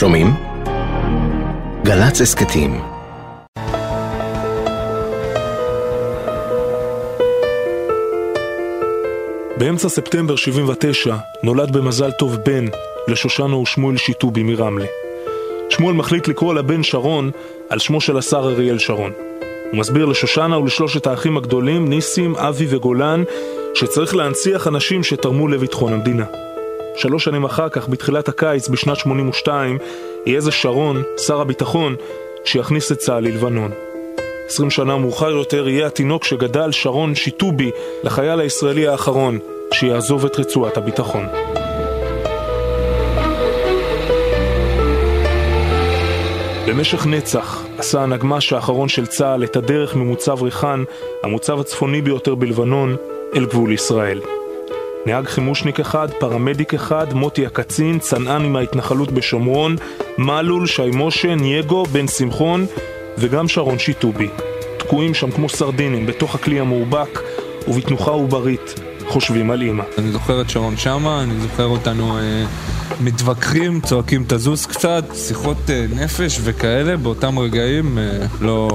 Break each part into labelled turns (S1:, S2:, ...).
S1: שומעים? גל"צ הסכתים
S2: באמצע ספטמבר 79 נולד במזל טוב בן לשושנה ושמואל שיטובי מרמלה. שמואל מחליט לקרוא לבן שרון על שמו של השר אריאל שרון. הוא מסביר לשושנה ולשלושת האחים הגדולים, ניסים, אבי וגולן, שצריך להנציח אנשים שתרמו לביטחון המדינה. שלוש שנים אחר כך, בתחילת הקיץ, בשנת 82, יהיה זה שרון, שר הביטחון, שיכניס את צה"ל ללבנון. עשרים שנה מאוחר יותר יהיה התינוק שגדל שרון שיטובי לחייל הישראלי האחרון שיעזוב את רצועת הביטחון. במשך נצח עשה הנגמ"ש האחרון של צה"ל את הדרך ממוצב ריחן, המוצב הצפוני ביותר בלבנון, אל גבול ישראל. נהג חימושניק אחד, פרמדיק אחד, מוטי הקצין, צנען עם ההתנחלות בשומרון, מלול, שי משה, נייגו, בן שמחון וגם שרון שיטובי. תקועים שם כמו סרדינים בתוך הכלי המאובק ובתנוחה עוברית חושבים על אימא.
S3: אני זוכר את שרון שמה, אני זוכר אותנו אה, מתווכחים, צועקים תזוז קצת, שיחות אה, נפש וכאלה, באותם רגעים אה, לא,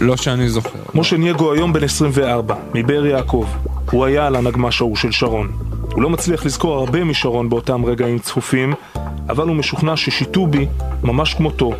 S3: לא שאני זוכר.
S2: משה נייגו היום בן 24, מבאר יעקב. הוא היה על הנגמ"ש ההוא של שרון. הוא לא מצליח לזכור הרבה משרון באותם רגעים צפופים, אבל הוא משוכנע ששיטובי, ממש כמותו,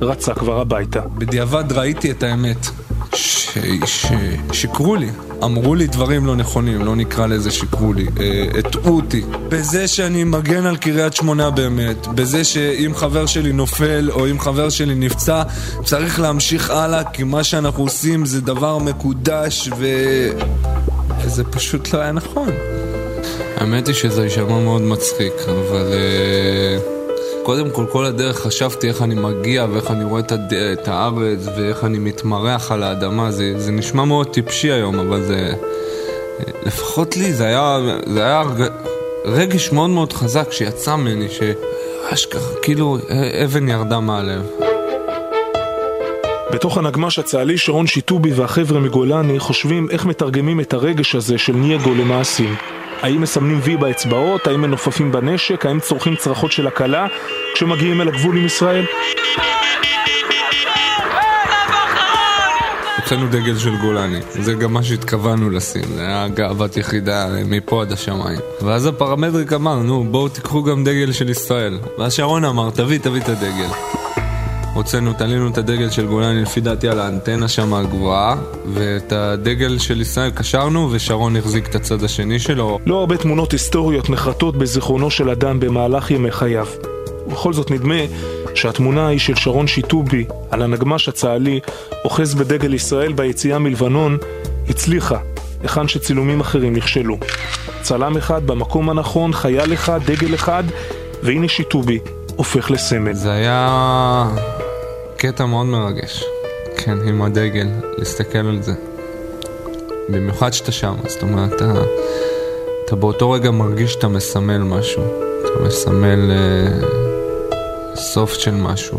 S2: רצה כבר הביתה.
S3: בדיעבד ראיתי את האמת. ששיקרו לי, אמרו לי דברים לא נכונים, לא נקרא לזה שיקרו לי, אה, הטעו אותי. בזה שאני מגן על קריית שמונה באמת, בזה שאם חבר שלי נופל או אם חבר שלי נפצע, צריך להמשיך הלאה, כי מה שאנחנו עושים זה דבר מקודש ו... וזה פשוט לא היה נכון. האמת היא שזה יישמע מאוד מצחיק, אבל... Uh... קודם כל, כל הדרך חשבתי איך אני מגיע ואיך אני רואה את, הארץ ואיך אני מתמרח על האדמה. זה, זה נשמע מאוד טיפשי היום, אבל זה... לפחות לי זה היה, זה היה רגש מאוד מאוד חזק שיצא ממני, שאשכרה, כאילו אבן ירדה מהלב.
S2: בתוך הנגמ"ש הצה"לי שרון שיטובי והחבר'ה מגולני חושבים איך מתרגמים את הרגש הזה של נייגו למעשים. האם מסמנים וי באצבעות? האם מנופפים בנשק? האם צורכים צרחות של הקלה כשמגיעים אל הגבול עם ישראל?
S3: הוצאנו דגל של גולני, זה גם מה שהתכוונו לשים, זה היה גאוות יחידה מפה עד השמיים. ואז הפרמטריק אמר, נו בואו תיקחו גם דגל של ישראל. ואז שרון אמר, תביא, תביא את הדגל. הוצאנו, תלינו את הדגל של גולני לפי דעתי על האנטנה שם הגבוהה ואת הדגל של ישראל קשרנו ושרון החזיק את הצד השני שלו.
S2: לא הרבה תמונות היסטוריות נחרטות בזיכרונו של אדם במהלך ימי חייו. ובכל זאת נדמה שהתמונה היא של שרון שיטובי על הנגמ"ש הצה"לי אוחז בדגל ישראל ביציאה מלבנון הצליחה, היכן שצילומים אחרים נכשלו. צלם אחד במקום הנכון, חייל אחד, דגל אחד, והנה שיטובי הופך לסמל.
S3: זה היה קטע מאוד מרגש, כן, עם הדגל, להסתכל על זה. במיוחד שאתה שם, זאת אומרת, אתה, אתה באותו רגע מרגיש שאתה מסמל משהו. אתה מסמל אה, סוף של משהו,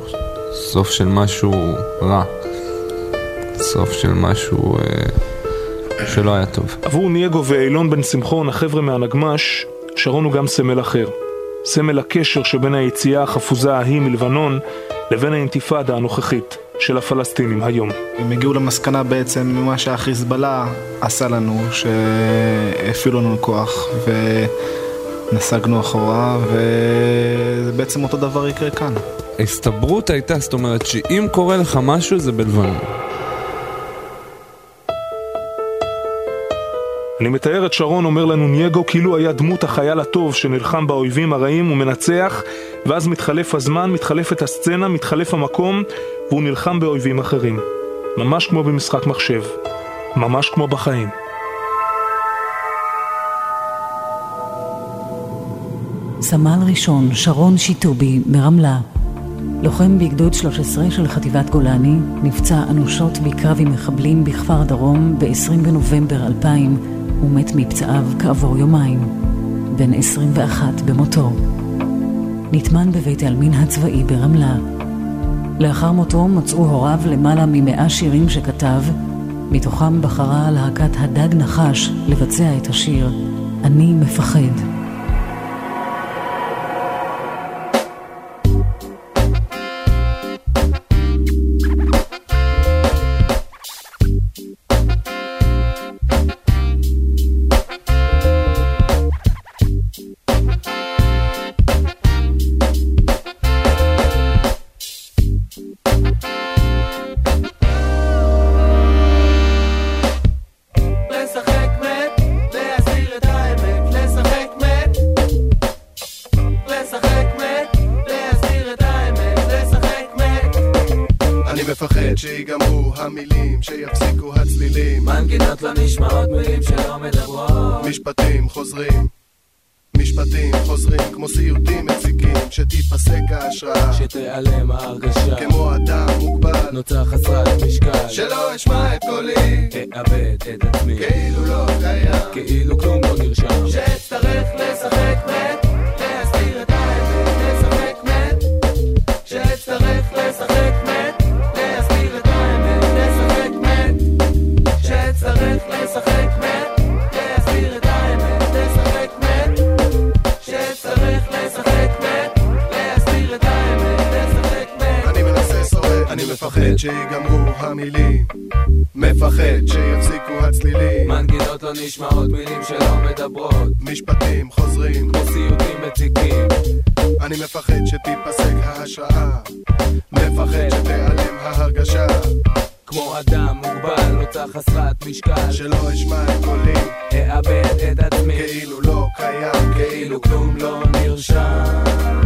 S3: סוף של משהו רע, סוף של משהו אה, שלא היה טוב.
S2: עבור נייגו ואילון בן שמחון, החבר'ה מהנגמ"ש, שרון הוא גם סמל אחר. סמל הקשר שבין היציאה החפוזה ההיא מלבנון לבין האינתיפאדה הנוכחית של הפלסטינים היום.
S4: הם הגיעו למסקנה בעצם ממה שהחיזבאללה עשה לנו, שהפעילו לנו כוח ונסגנו אחורה, וזה בעצם אותו דבר יקרה כאן.
S3: ההסתברות הייתה, זאת אומרת שאם קורה לך משהו זה בלבנון.
S2: אני מתאר את שרון, אומר לנו נייגו, כאילו היה דמות החייל הטוב שנלחם באויבים הרעים ומנצח, ואז מתחלף הזמן, מתחלפת הסצנה, מתחלף המקום, והוא נלחם באויבים אחרים. ממש כמו במשחק מחשב. ממש כמו בחיים.
S5: סמל ראשון שרון שיטובי מרמלה לוחם בגדוד 13 של חטיבת גולני נפצע אנושות בקרב עם מחבלים בכפר דרום ב-20 בנובמבר 2000 ומת מפצעיו כעבור יומיים, בן 21 במותו. נטמן בבית העלמין הצבאי ברמלה. לאחר מותו מצאו הוריו למעלה ממאה שירים שכתב, מתוכם בחרה להקת הדג נחש לבצע את השיר "אני מפחד".
S6: מפחד שיגמרו המילים, שיפסיקו הצלילים.
S7: מנגינות לא נשמעות, מילים שלא מדברות.
S6: משפטים חוזרים. משפטים חוזרים כמו סיוטים מציקים שתיפסק ההשראה.
S7: שתיעלם ההרגשה.
S6: כמו אדם מוגבל.
S7: נוצר חסרת משקל
S6: שלא אשמע את קולי.
S7: אאבד את עצמי.
S6: כאילו לא קיים.
S7: כאילו כלום לא נרשם.
S6: שאצטרך לשחק שיגמרו המילים. מפחד שיפסיקו הצלילים.
S7: מנגינות לא נשמעות, מילים שלא מדברות.
S6: משפטים חוזרים.
S7: כמו סיוטים מציקים.
S6: אני מפחד שתיפסק ההשראה. מפחד שתיעלם ההרגשה.
S7: כמו אדם מוגבל, נוצר חסרת משקל.
S6: שלא אשמע את קולי.
S7: אאבד את עצמי.
S6: כאילו לא קיים
S7: כאילו כלום לא נרשם